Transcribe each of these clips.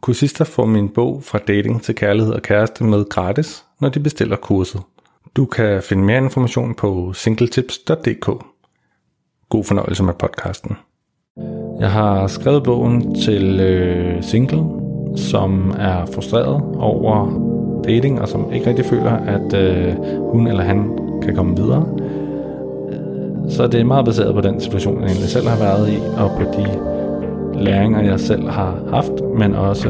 Kursister får min bog fra dating til kærlighed og kæreste med gratis, når de bestiller kurset. Du kan finde mere information på singletips.dk. God fornøjelse med podcasten. Jeg har skrevet bogen til øh, single, som er frustreret over dating, og som ikke rigtig føler, at øh, hun eller han kan komme videre. Øh, så det er meget baseret på den situation, jeg egentlig selv har været i, og på de læringer, jeg selv har haft, men også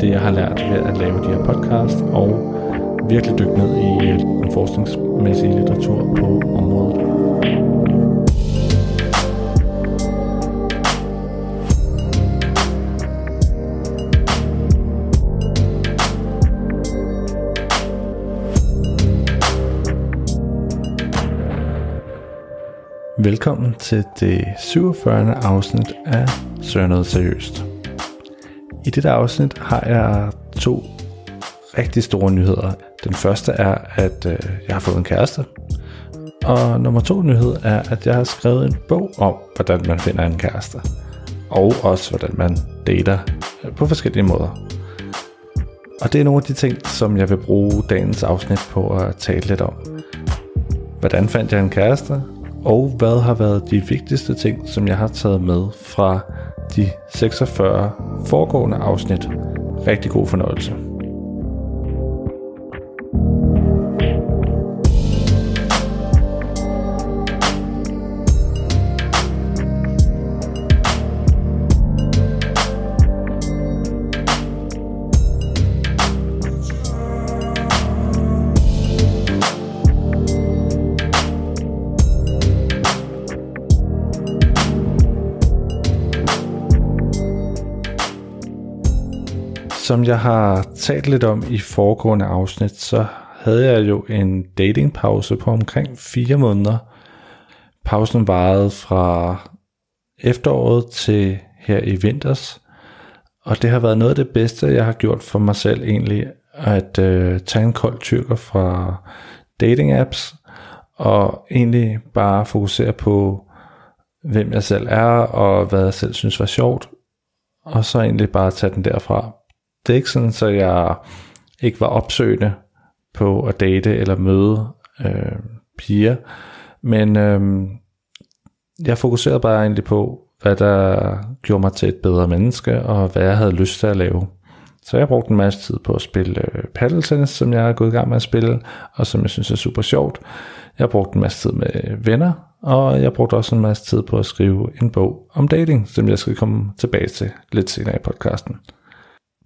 det, jeg har lært ved at lave de her podcast, og virkelig dykke ned i den forskningsmæssige litteratur på området. Velkommen til det 47. afsnit af Søren noget seriøst. I dette afsnit har jeg to rigtig store nyheder. Den første er, at øh, jeg har fået en kæreste. Og nummer to nyhed er, at jeg har skrevet en bog om, hvordan man finder en kæreste. Og også, hvordan man dater øh, på forskellige måder. Og det er nogle af de ting, som jeg vil bruge dagens afsnit på at tale lidt om. Hvordan fandt jeg en kæreste? Og hvad har været de vigtigste ting, som jeg har taget med fra de 46 foregående afsnit. Rigtig god fornøjelse. Som jeg har talt lidt om i foregående afsnit, så havde jeg jo en datingpause på omkring 4 måneder. Pausen varede fra efteråret til her i vinters, og det har været noget af det bedste, jeg har gjort for mig selv egentlig, at øh, tage en kold tyrker fra dating apps, og egentlig bare fokusere på, hvem jeg selv er, og hvad jeg selv synes var sjovt, og så egentlig bare tage den derfra. Det er ikke sådan, så jeg ikke var opsøgende på at date eller møde øh, piger, men øh, jeg fokuserede bare egentlig på, hvad der gjorde mig til et bedre menneske, og hvad jeg havde lyst til at lave. Så jeg brugte en masse tid på at spille øh, paddeltennis, som jeg er gået i gang med at spille, og som jeg synes er super sjovt. Jeg brugte en masse tid med venner, og jeg brugte også en masse tid på at skrive en bog om dating, som jeg skal komme tilbage til lidt senere i podcasten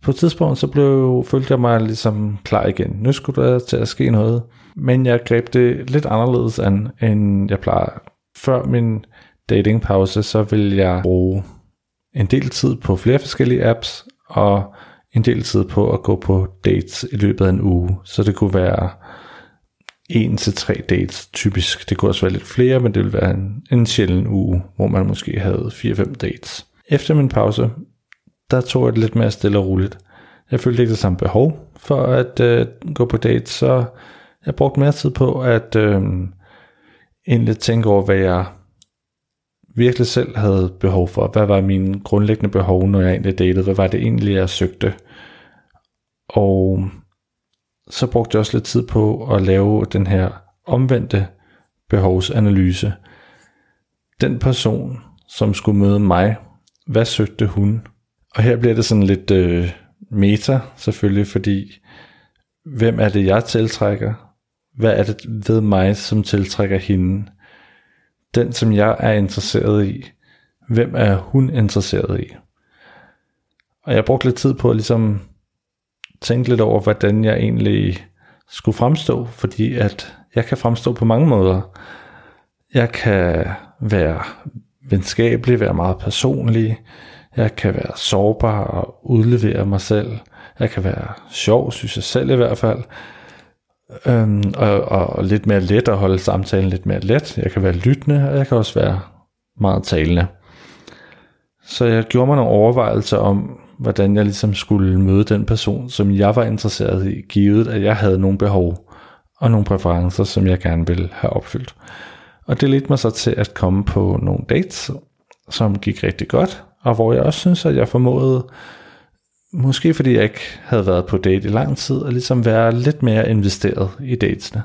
på et tidspunkt, så blev, følte jeg mig ligesom klar igen. Nu skulle der til at ske noget. Men jeg greb det lidt anderledes an, end jeg plejer. Før min datingpause, så vil jeg bruge en del tid på flere forskellige apps, og en del tid på at gå på dates i løbet af en uge. Så det kunne være en til tre dates typisk. Det kunne også være lidt flere, men det ville være en, en sjælden uge, hvor man måske havde 4-5 dates. Efter min pause, der tog jeg det lidt mere stille og roligt. Jeg følte ikke det samme behov for at øh, gå på date, så jeg brugte mere tid på at øh, egentlig tænke over, hvad jeg virkelig selv havde behov for. Hvad var mine grundlæggende behov, når jeg egentlig datede? Hvad var det egentlig, jeg søgte? Og så brugte jeg også lidt tid på at lave den her omvendte behovsanalyse. Den person, som skulle møde mig, hvad søgte hun? Og her bliver det sådan lidt øh, meta selvfølgelig, fordi hvem er det, jeg tiltrækker? Hvad er det ved mig, som tiltrækker hende? Den, som jeg er interesseret i, hvem er hun interesseret i? Og jeg brugte lidt tid på at ligesom tænke lidt over, hvordan jeg egentlig skulle fremstå, fordi at jeg kan fremstå på mange måder. Jeg kan være venskabelig, være meget personlig, jeg kan være sårbar og udlevere mig selv. Jeg kan være sjov, synes jeg selv i hvert fald. Øhm, og, og lidt mere let at holde samtalen lidt mere let. Jeg kan være lyttende, og jeg kan også være meget talende. Så jeg gjorde mig nogle overvejelser om, hvordan jeg ligesom skulle møde den person, som jeg var interesseret i, givet at jeg havde nogle behov og nogle præferencer, som jeg gerne ville have opfyldt. Og det ledte mig så til at komme på nogle dates, som gik rigtig godt, og hvor jeg også synes, at jeg formåede, måske fordi jeg ikke havde været på date i lang tid, at ligesom være lidt mere investeret i datesene.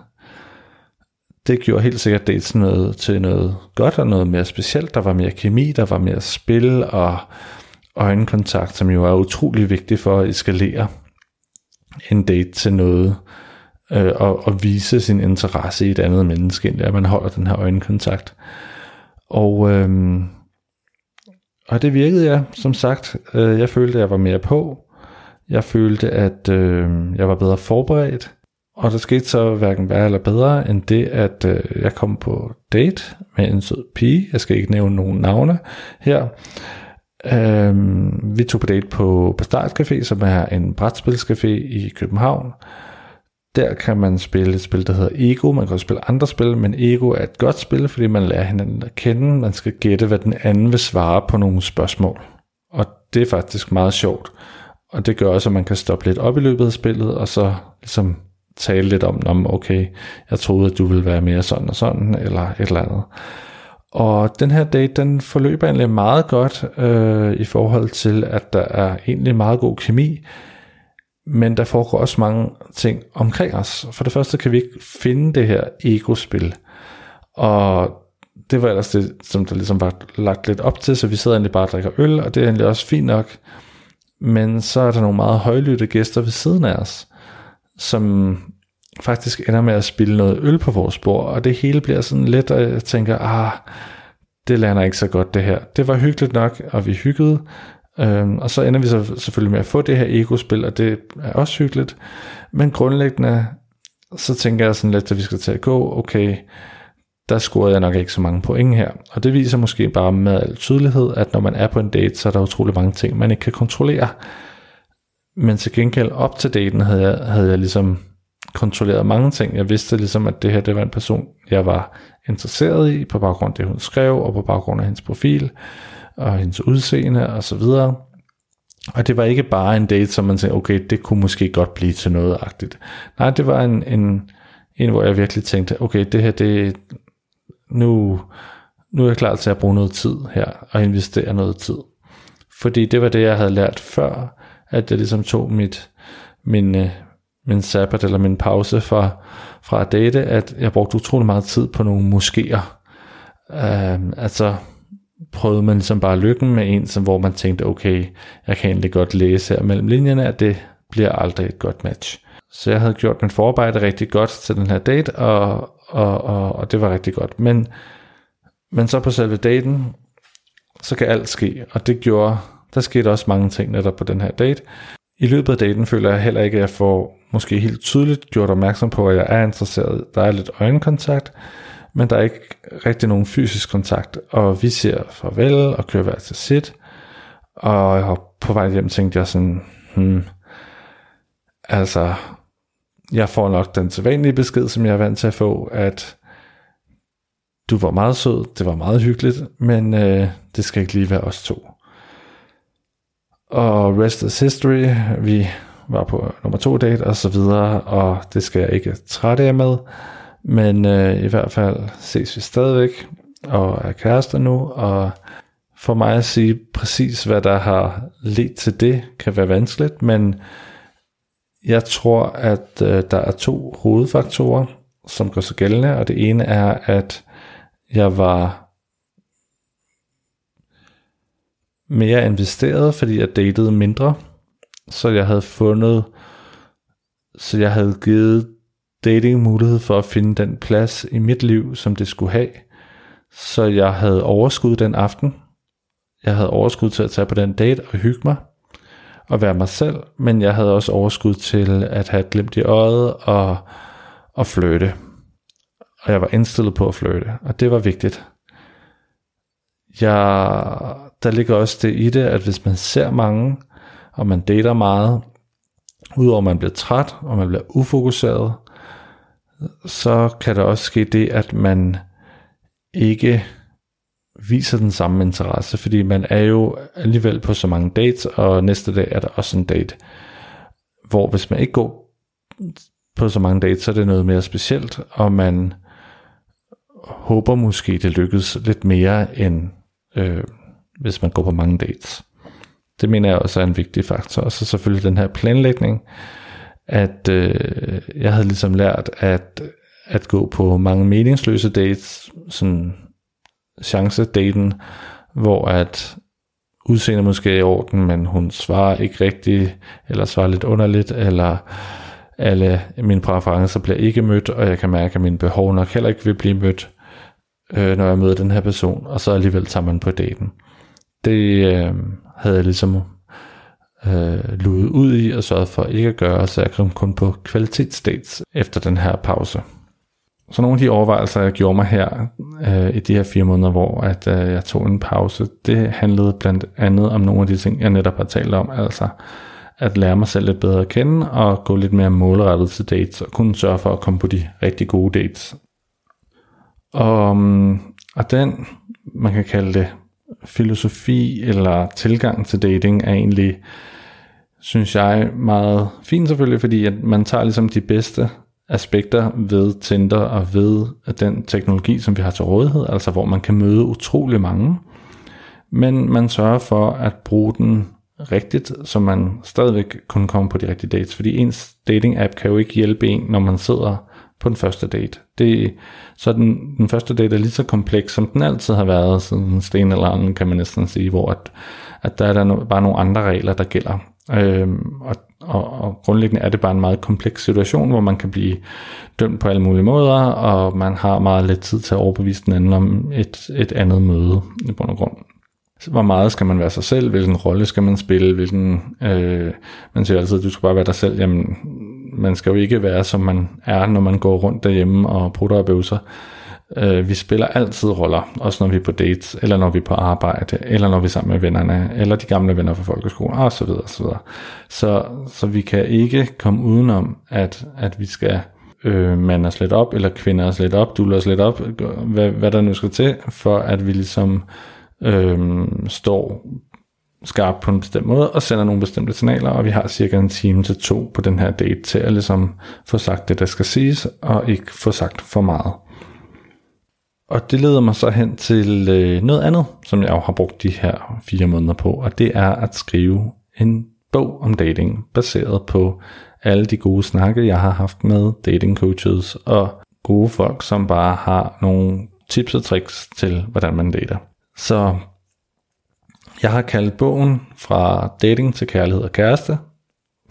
Det gjorde helt sikkert dates noget til noget godt og noget mere specielt. Der var mere kemi, der var mere spil og øjenkontakt, som jo er utrolig vigtigt for at eskalere en date til noget, øh, og, og vise sin interesse i et andet menneske, at man holder den her øjenkontakt. Og, øh, og det virkede jeg, som sagt. Øh, jeg følte, at jeg var mere på. Jeg følte, at øh, jeg var bedre forberedt. Og der skete så hverken værre eller bedre, end det, at øh, jeg kom på date med en sød pige. Jeg skal ikke nævne nogen navne her. Øh, vi tog på date på på Café, som er en brætspilscafé i København. Der kan man spille et spil, der hedder Ego. Man kan også spille andre spil, men Ego er et godt spil, fordi man lærer hinanden at kende. Man skal gætte, hvad den anden vil svare på nogle spørgsmål. Og det er faktisk meget sjovt. Og det gør også, at man kan stoppe lidt op i løbet af spillet, og så ligesom tale lidt om, om okay, jeg troede, at du ville være mere sådan og sådan, eller et eller andet. Og den her date, den forløber egentlig meget godt øh, i forhold til, at der er egentlig meget god kemi, men der foregår også mange ting omkring os. For det første kan vi ikke finde det her egospil. Og det var ellers det, som der ligesom var lagt lidt op til, så vi sidder egentlig bare og drikker øl, og det er egentlig også fint nok. Men så er der nogle meget højlytte gæster ved siden af os, som faktisk ender med at spille noget øl på vores bord, og det hele bliver sådan lidt, og jeg tænker, ah, det lander ikke så godt det her. Det var hyggeligt nok, og vi hyggede, øhm, og så ender vi så selvfølgelig med at få det her ego-spil, og det er også hyggeligt, men grundlæggende, så tænker jeg sådan lidt, at vi skal til at gå, okay, der scorede jeg nok ikke så mange point her. Og det viser måske bare med al tydelighed, at når man er på en date, så er der utrolig mange ting, man ikke kan kontrollere. Men til gengæld op til daten havde jeg, havde jeg ligesom kontrolleret mange ting. Jeg vidste ligesom, at det her det var en person, jeg var interesseret i, på baggrund af det, hun skrev, og på baggrund af hendes profil, og hendes udseende, og så videre. Og det var ikke bare en date, som man sagde, okay, det kunne måske godt blive til noget agtigt. Nej, det var en, en, en, hvor jeg virkelig tænkte, okay, det her, det, nu, nu er jeg klar til at bruge noget tid her, og investere noget tid. Fordi det var det, jeg havde lært før, at jeg ligesom tog mit, min, øh, min sabbat eller min pause fra, fra at date, at jeg brugte utrolig meget tid på nogle moskéer. Uh, altså prøvede man ligesom bare lykken med en, som, hvor man tænkte, okay, jeg kan egentlig godt læse her mellem linjerne, at det bliver aldrig et godt match. Så jeg havde gjort min forarbejde rigtig godt til den her date, og, og, og, og det var rigtig godt. Men, men så på selve daten, så kan alt ske, og det gjorde, der skete også mange ting netop på den her date. I løbet af daten føler jeg heller ikke, at jeg får måske helt tydeligt gjort opmærksom på, at jeg er interesseret. Der er lidt øjenkontakt, men der er ikke rigtig nogen fysisk kontakt. Og vi siger farvel og kører hver til sit. Og på vej hjem tænkte jeg sådan, hmm, altså, jeg får nok den sædvanlige besked, som jeg er vant til at få, at du var meget sød, det var meget hyggeligt, men øh, det skal ikke lige være os to. Og rest is history, vi var på nummer to date og så videre, og det skal jeg ikke trætte jer med, men øh, i hvert fald ses vi stadigvæk, og er kærester nu, og for mig at sige præcis, hvad der har ledt til det, kan være vanskeligt, men jeg tror, at øh, der er to hovedfaktorer, som gør sig gældende, og det ene er, at jeg var mere investeret, fordi jeg datede mindre, så jeg havde fundet, så jeg havde givet dating mulighed for at finde den plads i mit liv, som det skulle have. Så jeg havde overskud den aften. Jeg havde overskud til at tage på den date og hygge mig og være mig selv, men jeg havde også overskud til at have glemt i øjet og, og flytte. Og jeg var indstillet på at flytte, og det var vigtigt. Jeg der ligger også det i det, at hvis man ser mange, og man dater meget, udover at man bliver træt, og man bliver ufokuseret, så kan der også ske det, at man ikke viser den samme interesse, fordi man er jo alligevel på så mange dates, og næste dag er der også en date. Hvor hvis man ikke går på så mange dates, så er det noget mere specielt, og man håber måske, det lykkes lidt mere, end øh, hvis man går på mange dates. Det mener jeg også er en vigtig faktor. Og så selvfølgelig den her planlægning, at øh, jeg havde ligesom lært at, at gå på mange meningsløse dates, sådan chance-daten, hvor at udseende måske er i orden, men hun svarer ikke rigtigt, eller svarer lidt underligt, eller alle mine præferencer bliver ikke mødt, og jeg kan mærke, at mine behov nok heller ikke vil blive mødt, øh, når jeg møder den her person, og så alligevel tager man på daten. Det øh, havde jeg ligesom øh, luet ud i og sørget for ikke at gøre, så jeg kom kun på kvalitetsdates efter den her pause. Så nogle af de overvejelser, jeg gjorde mig her øh, i de her fire måneder, hvor at, øh, jeg tog en pause, det handlede blandt andet om nogle af de ting, jeg netop har talt om, altså at lære mig selv lidt bedre at kende og gå lidt mere målrettet til dates og kunne sørge for at komme på de rigtig gode dates. Og, mm, og den, man kan kalde det filosofi eller tilgang til dating er egentlig, synes jeg, meget fin selvfølgelig, fordi at man tager ligesom de bedste aspekter ved Tinder og ved den teknologi, som vi har til rådighed, altså hvor man kan møde utrolig mange, men man sørger for at bruge den rigtigt, så man stadigvæk kunne komme på de rigtige dates, fordi ens dating-app kan jo ikke hjælpe en, når man sidder på den første date. Det, så den, den første date er lige så kompleks, som den altid har været, siden sten eller anden, kan man næsten sige, hvor at, at der er der no, bare nogle andre regler, der gælder. Øhm, og, og, og grundlæggende er det bare en meget kompleks situation, hvor man kan blive dømt på alle mulige måder, og man har meget lidt tid til at overbevise den anden om et, et andet møde i bund og grund. Hvor meget skal man være sig selv? Hvilken rolle skal man spille? Hvilken, øh, man siger altid, at du skal bare være dig selv. Jamen, man skal jo ikke være, som man er, når man går rundt derhjemme og prutter og bøvser. Øh, vi spiller altid roller, også når vi er på dates, eller når vi er på arbejde, eller når vi er sammen med vennerne, eller de gamle venner fra folkeskolen, og så videre, og så videre. Så, så vi kan ikke komme udenom, at, at vi skal øh, mande os lidt op, eller kvinde os lidt op, dulle os lidt op, hvad, hvad der nu skal til, for at vi ligesom øh, står skarp på en bestemt måde, og sender nogle bestemte signaler, og vi har cirka en time til to på den her date til at ligesom få sagt det, der skal siges, og ikke få sagt for meget. Og det leder mig så hen til øh, noget andet, som jeg har brugt de her fire måneder på, og det er at skrive en bog om dating, baseret på alle de gode snakke, jeg har haft med dating coaches og gode folk, som bare har nogle tips og tricks til, hvordan man dater. Så jeg har kaldt bogen fra dating til kærlighed og kæreste,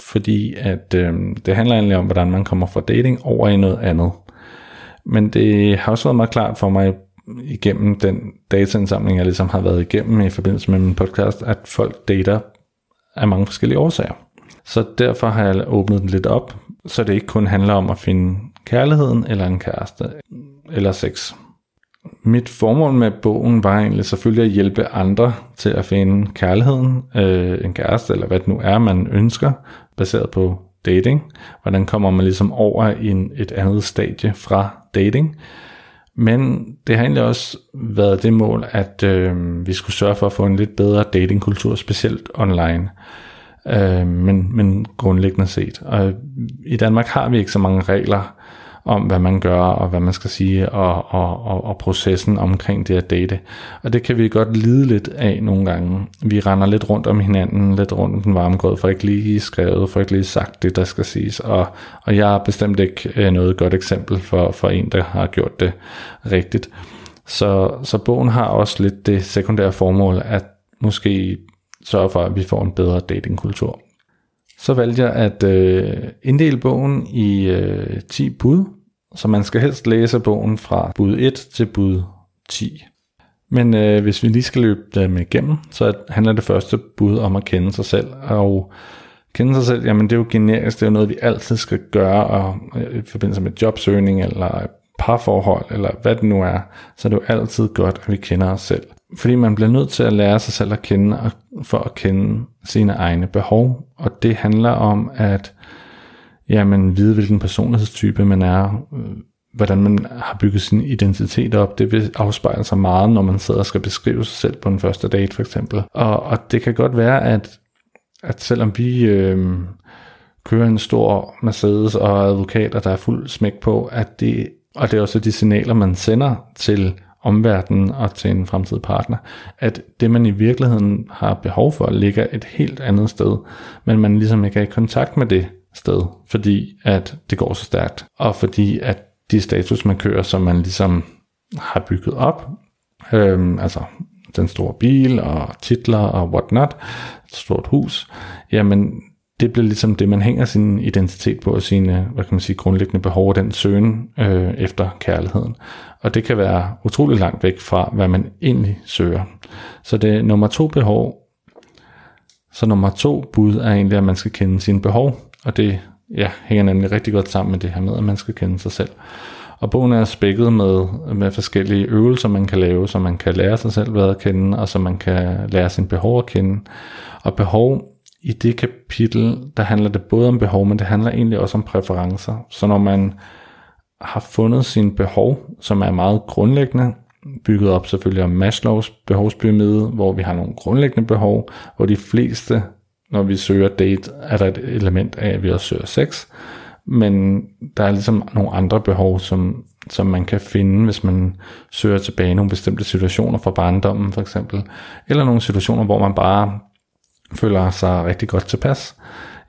fordi at øh, det handler egentlig om, hvordan man kommer fra dating over i noget andet. Men det har også været meget klart for mig igennem den dataindsamling, jeg ligesom har været igennem i forbindelse med min podcast, at folk dater af mange forskellige årsager. Så derfor har jeg åbnet den lidt op, så det ikke kun handler om at finde kærligheden eller en kæreste eller sex. Mit formål med bogen var egentlig selvfølgelig at hjælpe andre til at finde kærligheden, øh, en kæreste eller hvad det nu er, man ønsker, baseret på dating. Hvordan kommer man ligesom over i en, et andet stadie fra dating. Men det har egentlig også været det mål, at øh, vi skulle sørge for at få en lidt bedre datingkultur, specielt online. Øh, men, men grundlæggende set. Og i Danmark har vi ikke så mange regler om, hvad man gør, og hvad man skal sige, og, og, og, og processen omkring det at date. Og det kan vi godt lide lidt af nogle gange. Vi render lidt rundt om hinanden, lidt rundt om den varme grød, for ikke lige skrevet, for ikke lige sagt det, der skal siges. Og, og jeg er bestemt ikke øh, noget godt eksempel for, for en, der har gjort det rigtigt. Så, så bogen har også lidt det sekundære formål, at måske sørge for, at vi får en bedre datingkultur. Så valgte jeg at øh, inddele bogen i øh, 10 bud, så man skal helst læse bogen fra bud 1 til bud 10. Men øh, hvis vi lige skal løbe dem igennem, så handler det første bud om at kende sig selv. Og kende sig selv, jamen det er jo generisk, det er jo noget, vi altid skal gøre, og øh, i forbindelse med jobsøgning, eller parforhold, eller hvad det nu er, så er det jo altid godt, at vi kender os selv. fordi man bliver nødt til at lære sig selv at kende, og for at kende sine egne behov. Og det handler om at jamen, vide, hvilken personlighedstype man er, øh, hvordan man har bygget sin identitet op. Det vil afspejle sig meget, når man sidder og skal beskrive sig selv på en første date, for eksempel. Og, og det kan godt være, at, at selvom vi øh, kører en stor Mercedes og advokater, der er fuld smæk på, at det, og det er også de signaler, man sender til omverdenen og til en fremtidig partner, at det man i virkeligheden har behov for ligger et helt andet sted, men man ligesom ikke er i kontakt med det sted, fordi at det går så stærkt, og fordi at de status man kører, som man ligesom har bygget op, øhm, altså den store bil og titler og whatnot, et stort hus, jamen det bliver ligesom det, man hænger sin identitet på, og sine, hvad kan man sige, grundlæggende behov, og den søgen øh, efter kærligheden. Og det kan være utrolig langt væk fra, hvad man egentlig søger. Så det er nummer to behov. Så nummer to bud er egentlig, at man skal kende sine behov, og det ja, hænger nemlig rigtig godt sammen med det her med, at man skal kende sig selv. Og bogen er spækket med, med forskellige øvelser, man kan lave, så man kan lære sig selv bedre at kende, og så man kan lære sin behov at kende. Og behov i det kapitel, der handler det både om behov, men det handler egentlig også om præferencer. Så når man har fundet sine behov, som er meget grundlæggende, bygget op selvfølgelig om Maslows behovspyramide, hvor vi har nogle grundlæggende behov, hvor de fleste, når vi søger date, er der et element af, at vi også søger sex, men der er ligesom nogle andre behov, som, som man kan finde, hvis man søger tilbage i nogle bestemte situationer fra barndommen for eksempel, eller nogle situationer, hvor man bare føler sig rigtig godt tilpas,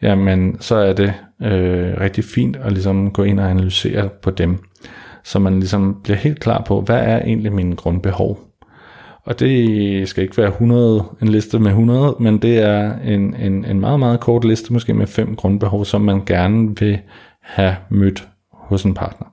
jamen så er det øh, rigtig fint at ligesom gå ind og analysere på dem, så man ligesom bliver helt klar på, hvad er egentlig mine grundbehov. Og det skal ikke være 100, en liste med 100, men det er en, en, en meget, meget kort liste, måske med fem grundbehov, som man gerne vil have mødt hos en partner.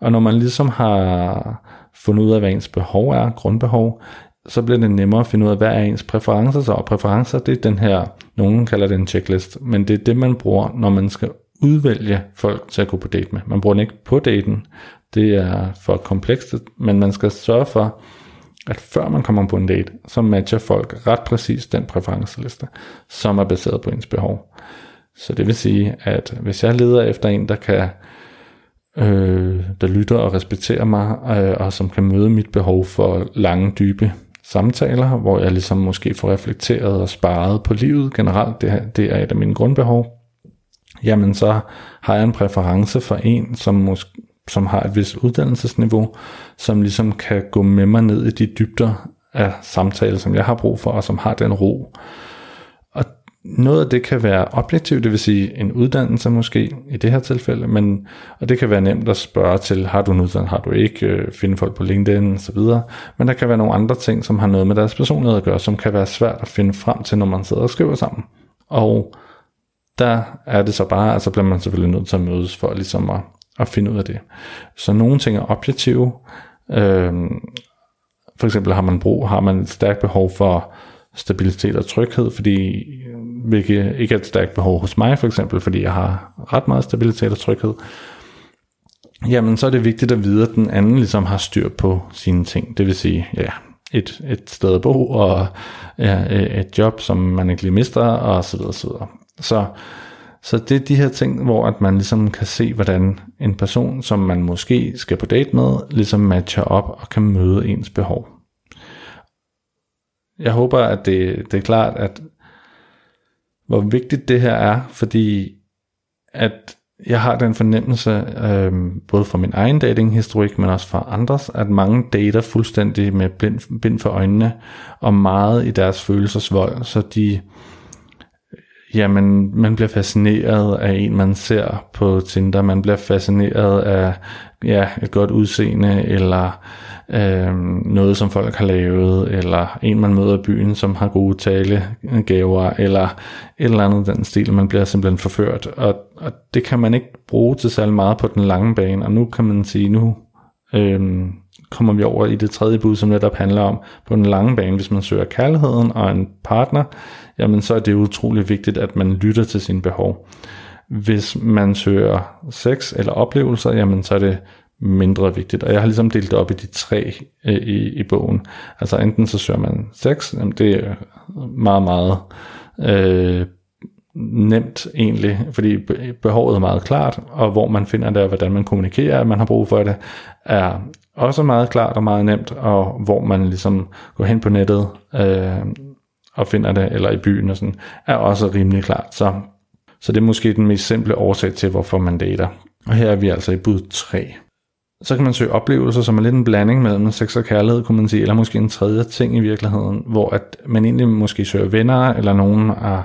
Og når man ligesom har fundet ud af, hvad ens behov er, grundbehov, så bliver det nemmere at finde ud af, hvad er ens præferencer så. Og præferencer, det er den her, nogen kalder det en checklist, men det er det, man bruger, når man skal udvælge folk til at gå på date med. Man bruger den ikke på daten, det er for komplekst, men man skal sørge for, at før man kommer på en date, så matcher folk ret præcis den præferenceliste, som er baseret på ens behov. Så det vil sige, at hvis jeg leder efter en, der kan øh, der lytter og respekterer mig, øh, og som kan møde mit behov for lange, dybe samtaler, hvor jeg ligesom måske får reflekteret og sparet på livet generelt, det, det er et af mine grundbehov, jamen så har jeg en præference for en, som, måske, som har et vis uddannelsesniveau, som ligesom kan gå med mig ned i de dybder af samtale, som jeg har brug for, og som har den ro. Og noget af det kan være objektivt, det vil sige en uddannelse måske i det her tilfælde, men, og det kan være nemt at spørge til, har du en uddannelse, har du ikke, øh, finde folk på LinkedIn osv., men der kan være nogle andre ting, som har noget med deres personlighed at gøre, som kan være svært at finde frem til, når man sidder og skriver sammen. Og der er det så bare, så bliver man selvfølgelig nødt til at mødes for ligesom at, at finde ud af det. Så nogle ting er objektive, øh, for eksempel har man brug, har man et stærkt behov for stabilitet og tryghed, fordi hvilket ikke er et stærkt behov hos mig for eksempel, fordi jeg har ret meget stabilitet og tryghed, jamen så er det vigtigt at vide, at den anden ligesom har styr på sine ting. Det vil sige, ja, et, et sted at bo, og ja, et job, som man ikke lige mister, og så videre, så videre. Så, så det er de her ting, hvor at man ligesom kan se, hvordan en person, som man måske skal på date med, ligesom matcher op og kan møde ens behov. Jeg håber, at det, det er klart, at hvor vigtigt det her er, fordi at jeg har den fornemmelse, øh, både fra min egen datinghistorik, men også fra andres, at mange dater fuldstændig med blind, bind for øjnene, og meget i deres følelsesvold, så de, jamen, man bliver fascineret af en, man ser på Tinder, man bliver fascineret af ja, et godt udseende, eller øh, noget, som folk har lavet, eller en, man møder i byen, som har gode talegaver, eller et eller andet den stil, man bliver simpelthen forført. Og, og det kan man ikke bruge til særlig meget på den lange bane, og nu kan man sige, nu øhm, kommer vi over i det tredje bud, som netop handler om på den lange bane, hvis man søger kærligheden og en partner, jamen så er det utrolig vigtigt, at man lytter til sine behov. Hvis man søger sex eller oplevelser, jamen så er det mindre vigtigt. Og jeg har ligesom delt det op i de tre øh, i, i bogen. Altså enten så søger man sex, jamen det er meget, meget øh, nemt egentlig, fordi behovet er meget klart, og hvor man finder det, og hvordan man kommunikerer, at man har brug for det, er også meget klart og meget nemt, og hvor man ligesom går hen på nettet øh, og finder det, eller i byen og sådan, er også rimelig klart. Så, så det er måske den mest simple årsag til, hvorfor man dater. Og her er vi altså i bud 3. Så kan man søge oplevelser, som er lidt en blanding mellem sex og kærlighed, kunne man sige, eller måske en tredje ting i virkeligheden, hvor at man egentlig måske søger venner, eller nogen er,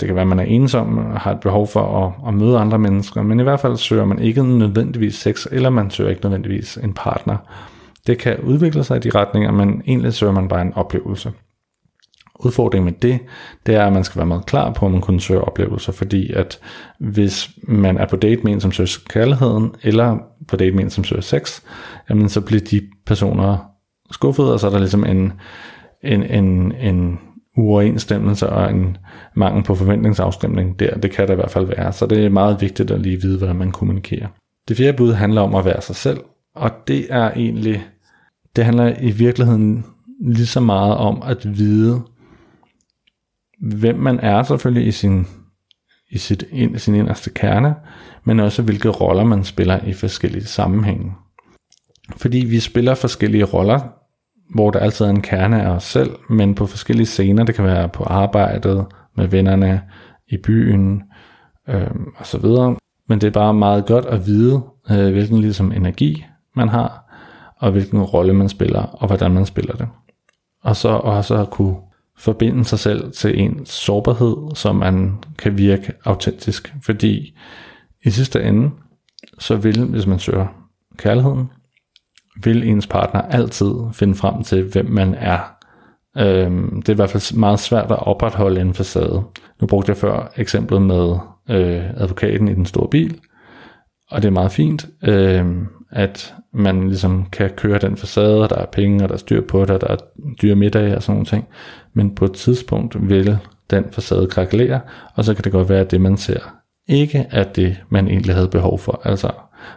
det kan være, at man er ensom og har et behov for at, at møde andre mennesker, men i hvert fald søger man ikke nødvendigvis sex, eller man søger ikke nødvendigvis en partner. Det kan udvikle sig i de retninger, men egentlig søger man bare en oplevelse. Udfordringen med det, det er, at man skal være meget klar på, at man kun søger oplevelser, fordi at hvis man er på date med en, som søger kærligheden, eller på date med en, som søger sex, jamen så bliver de personer skuffet, og så er der ligesom en, en, en, en uoverensstemmelse og en mangel på forventningsafstemning der. Det kan der i hvert fald være, så det er meget vigtigt at lige vide, hvordan man kommunikerer. Det fjerde bud handler om at være sig selv, og det er egentlig, det handler i virkeligheden lige så meget om at vide, hvem man er selvfølgelig i sin, i sit, ind, sin inderste kerne, men også hvilke roller man spiller i forskellige sammenhænge. Fordi vi spiller forskellige roller, hvor der altid er en kerne af os selv, men på forskellige scener, det kan være på arbejdet, med vennerne, i byen, øh, og så videre. Men det er bare meget godt at vide, øh, hvilken ligesom energi man har, og hvilken rolle man spiller, og hvordan man spiller det. Og så også at kunne forbinde sig selv til en sårbarhed, så man kan virke autentisk. Fordi i sidste ende, så vil, hvis man søger kærligheden, vil ens partner altid finde frem til, hvem man er. Øhm, det er i hvert fald meget svært at opretholde en facade. Nu brugte jeg før eksemplet med øh, advokaten i den store bil, og det er meget fint, øh, at man ligesom kan køre den facade, og der er penge, og der er styr på det, og der er dyre middag og sådan nogle ting. Men på et tidspunkt vil den facade krakelere, og så kan det godt være, at det man ser ikke er det, man egentlig havde behov for. Altså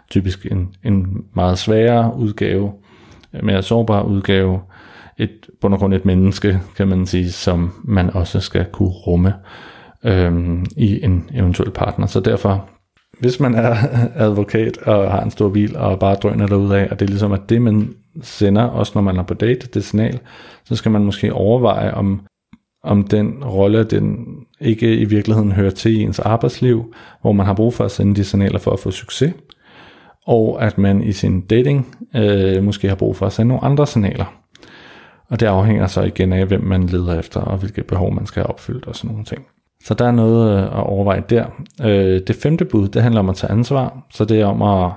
typisk en, en meget sværere udgave, mere sårbar udgave, et, på grund et menneske, kan man sige, som man også skal kunne rumme øhm, i en eventuel partner. Så derfor hvis man er advokat og har en stor bil og bare drøner af, og det er ligesom at det, man sender, også når man er på date, det signal, så skal man måske overveje, om, om den rolle, den ikke i virkeligheden hører til i ens arbejdsliv, hvor man har brug for at sende de signaler for at få succes, og at man i sin dating øh, måske har brug for at sende nogle andre signaler. Og det afhænger så igen af, hvem man leder efter, og hvilke behov man skal have opfyldt og sådan nogle ting. Så der er noget øh, at overveje der. Øh, det femte bud, det handler om at tage ansvar. Så det er om at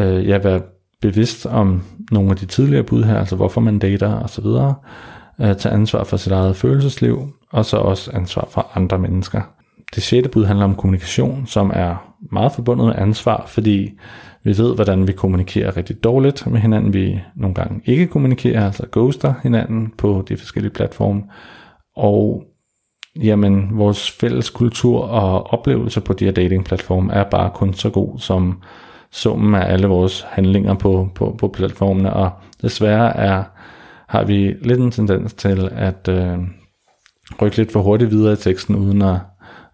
øh, ja, være bevidst om nogle af de tidligere bud her, altså hvorfor man dater og så videre. Øh, tage ansvar for sit eget følelsesliv, og så også ansvar for andre mennesker. Det sjette bud handler om kommunikation, som er meget forbundet med ansvar, fordi vi ved, hvordan vi kommunikerer rigtig dårligt med hinanden. Vi nogle gange ikke kommunikerer, altså ghoster hinanden på de forskellige platforme. Og jamen vores fælles kultur og oplevelser på de her datingplatforme er bare kun så god som summen af alle vores handlinger på, på, på platformene, og desværre er, har vi lidt en tendens til at øh, rykke lidt for hurtigt videre i teksten, uden at,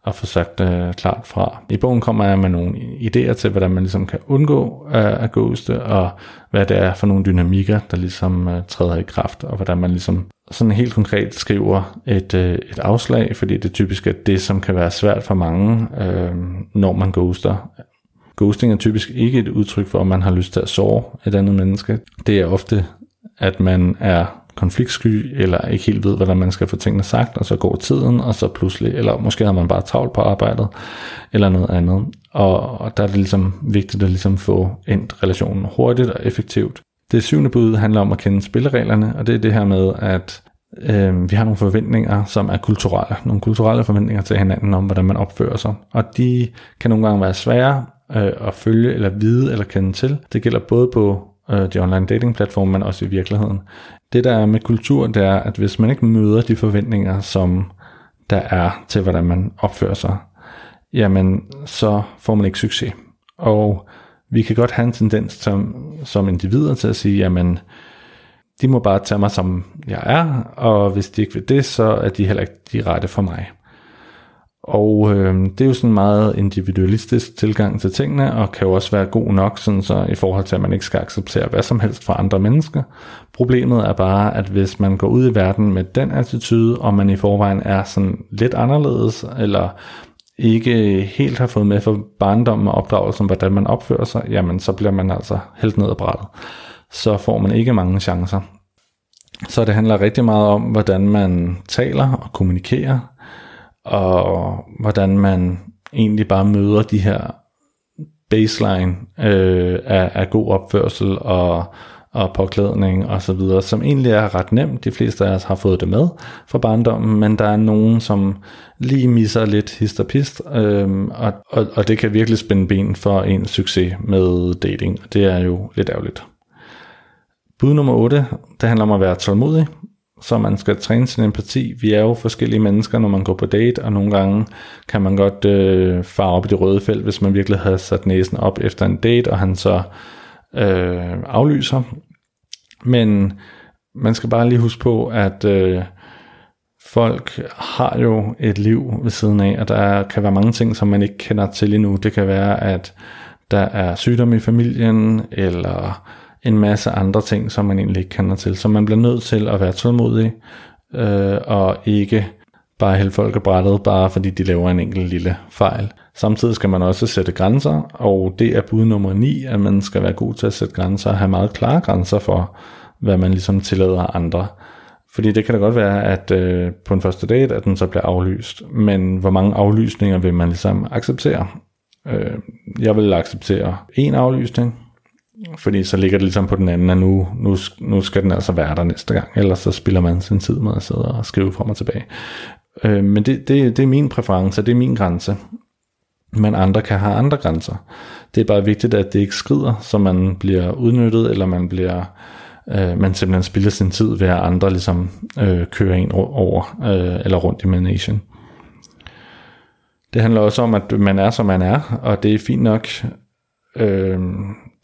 at få sagt øh, klart fra. I bogen kommer jeg med nogle idéer til, hvordan man ligesom kan undgå øh, at ghoste, og hvad det er for nogle dynamikker, der ligesom øh, træder i kraft, og hvordan man ligesom sådan helt konkret skriver et, øh, et afslag, fordi det typisk er det, som kan være svært for mange, øh, når man ghoster. Ghosting er typisk ikke et udtryk for, at man har lyst til at såre et andet menneske. Det er ofte, at man er konfliktsky, eller ikke helt ved, hvordan man skal få tingene sagt, og så går tiden, og så pludselig, eller måske har man bare travlt på arbejdet, eller noget andet. Og, og der er det ligesom vigtigt at ligesom få endt relationen hurtigt og effektivt. Det syvende bud handler om at kende spillereglerne, og det er det her med, at øh, vi har nogle forventninger, som er kulturelle. Nogle kulturelle forventninger til hinanden om, hvordan man opfører sig. Og de kan nogle gange være svære øh, at følge, eller vide, eller kende til. Det gælder både på øh, de online dating platforme, men også i virkeligheden. Det der er med kultur, det er, at hvis man ikke møder de forventninger, som der er til, hvordan man opfører sig, jamen så får man ikke succes. Og vi kan godt have en tendens som, som individer til at sige, jamen, de må bare tage mig som jeg er, og hvis de ikke vil det, så er de heller ikke de rette for mig. Og øh, det er jo sådan en meget individualistisk tilgang til tingene, og kan jo også være god nok, sådan så i forhold til, at man ikke skal acceptere hvad som helst fra andre mennesker. Problemet er bare, at hvis man går ud i verden med den attitude, og man i forvejen er sådan lidt anderledes, eller ikke helt har fået med for barndommen og opdragelsen, hvordan man opfører sig, jamen så bliver man altså helt ned ad brættet. Så får man ikke mange chancer. Så det handler rigtig meget om, hvordan man taler og kommunikerer, og hvordan man egentlig bare møder de her baseline øh, af, af god opførsel og, og påklædning og så videre, som egentlig er ret nemt. De fleste af os har fået det med fra barndommen, men der er nogen, som lige misser lidt hist og pist, øh, og, og, og det kan virkelig spænde ben for en succes med dating. Det er jo lidt ærgerligt. Bud nummer 8, det handler om at være tålmodig så man skal træne sin empati. Vi er jo forskellige mennesker, når man går på date, og nogle gange kan man godt øh, fare op i det røde felt, hvis man virkelig har sat næsen op efter en date, og han så øh, aflyser. Men man skal bare lige huske på, at øh, folk har jo et liv ved siden af, og der kan være mange ting, som man ikke kender til endnu. Det kan være, at der er sygdom i familien, eller en masse andre ting, som man egentlig ikke kender til. Så man bliver nødt til at være tålmodig, øh, og ikke bare hælde folk af brættet, bare fordi de laver en enkelt lille fejl. Samtidig skal man også sætte grænser, og det er bud nummer 9, at man skal være god til at sætte grænser og have meget klare grænser for, hvad man ligesom tillader andre. Fordi det kan da godt være, at øh, på en første date, at den så bliver aflyst, men hvor mange aflysninger vil man ligesom acceptere? Øh, jeg vil acceptere en aflysning, fordi så ligger det ligesom på den anden, at nu, nu, nu skal den altså være der næste gang, ellers så spiller man sin tid med at sidde og skrive frem og tilbage. Øh, men det, det, det er min præference, det er min grænse. Men andre kan have andre grænser. Det er bare vigtigt, at det ikke skrider, så man bliver udnyttet, eller man bliver øh, man simpelthen spiller sin tid ved at andre ligesom øh, kører en over øh, eller rundt i managen. Det handler også om, at man er, som man er, og det er fint nok. Øh,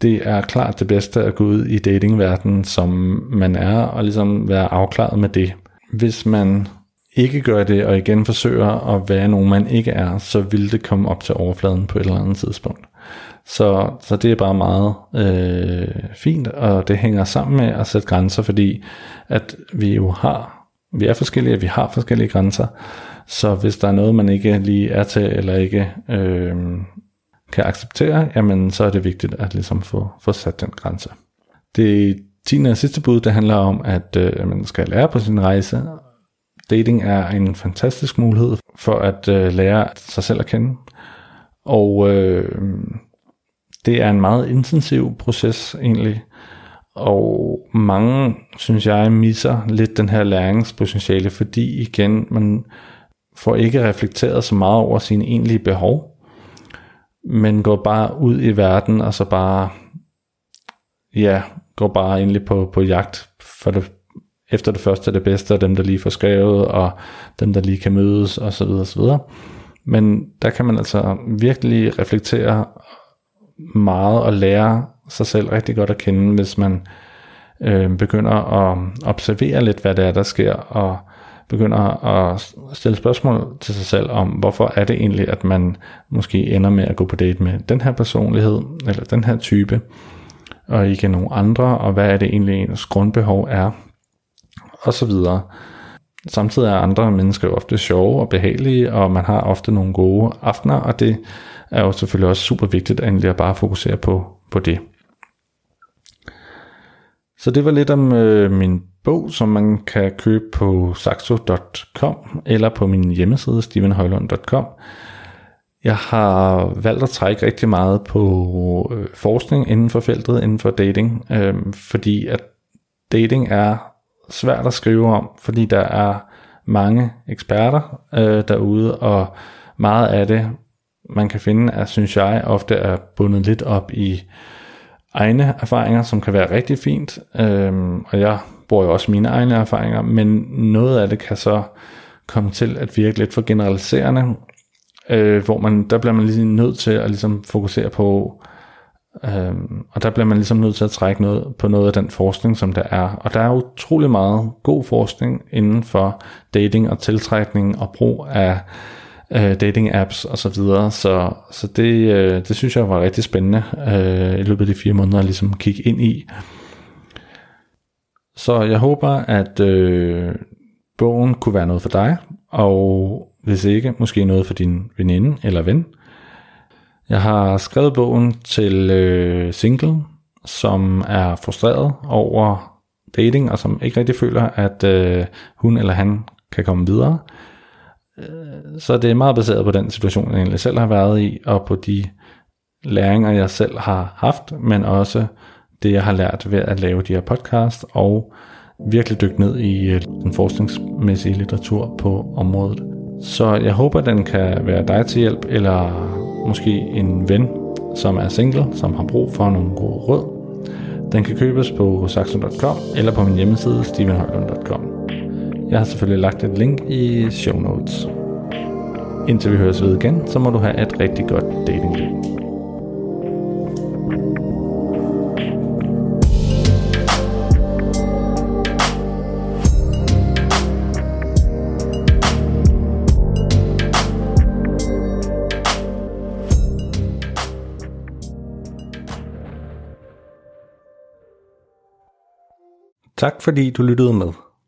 det er klart det bedste at gå ud i datingverdenen, som man er, og ligesom være afklaret med det. Hvis man ikke gør det, og igen forsøger at være nogen, man ikke er, så vil det komme op til overfladen på et eller andet tidspunkt. Så, så det er bare meget øh, fint, og det hænger sammen med at sætte grænser, fordi at vi jo har, vi er forskellige, vi har forskellige grænser, så hvis der er noget, man ikke lige er til, eller ikke øh, kan acceptere, jamen så er det vigtigt at ligesom få, få sat den grænse. Det tiende og sidste bud, det handler om, at øh, man skal lære på sin rejse. Dating er en fantastisk mulighed for at øh, lære sig selv at kende. Og øh, det er en meget intensiv proces egentlig. Og mange, synes jeg, misser lidt den her læringspotentiale, fordi igen, man får ikke reflekteret så meget over sine egentlige behov men går bare ud i verden, og så bare, ja, går bare egentlig på, på jagt for det, efter det første det bedste, og dem der lige får skrevet, og dem der lige kan mødes, og så videre, så videre. Men der kan man altså virkelig reflektere meget og lære sig selv rigtig godt at kende, hvis man øh, begynder at observere lidt, hvad det er, der sker, og begynder at stille spørgsmål til sig selv om, hvorfor er det egentlig, at man måske ender med at gå på date med den her personlighed, eller den her type, og ikke nogen andre, og hvad er det egentlig ens grundbehov er, og så videre. Samtidig er andre mennesker jo ofte sjove og behagelige, og man har ofte nogle gode aftener, og det er jo selvfølgelig også super vigtigt at egentlig at bare fokusere på, på det. Så det var lidt om øh, min bog, som man kan købe på saxo.com eller på min hjemmeside stevenhøjlund.com. Jeg har valgt at trække rigtig meget på øh, forskning inden for feltet, inden for dating, øh, fordi at dating er svært at skrive om, fordi der er mange eksperter øh, derude, og meget af det, man kan finde, er, synes jeg, ofte er bundet lidt op i egne erfaringer, som kan være rigtig fint, øhm, og jeg bruger jo også mine egne erfaringer, men noget af det kan så komme til at virke lidt for generaliserende, øh, hvor man, der bliver man lige nødt til at ligesom fokusere på, Øhm, og der bliver man ligesom nødt til at trække noget på noget af den forskning, som der er. Og der er utrolig meget god forskning inden for dating og tiltrækning og brug af øh, dating apps og så videre. Så, så det, øh, det synes jeg var rigtig spændende øh, i løbet af de fire måneder at ligesom kigge ind i. Så jeg håber, at øh, bogen kunne være noget for dig, og hvis ikke, måske noget for din veninde eller ven. Jeg har skrevet bogen til øh, single, som er frustreret over dating, og som ikke rigtig føler, at øh, hun eller han kan komme videre. Øh, så det er meget baseret på den situation, jeg egentlig selv har været i, og på de læringer, jeg selv har haft, men også det, jeg har lært ved at lave de her podcast, og virkelig dykke ned i øh, den forskningsmæssige litteratur på området. Så jeg håber, den kan være dig til hjælp, eller måske en ven, som er single, som har brug for nogle gode råd. Den kan købes på saxon.com eller på min hjemmeside stevenhøjlund.com. Jeg har selvfølgelig lagt et link i show notes. Indtil vi høres ved igen, så må du have et rigtig godt datingliv. Tak fordi du lyttede med.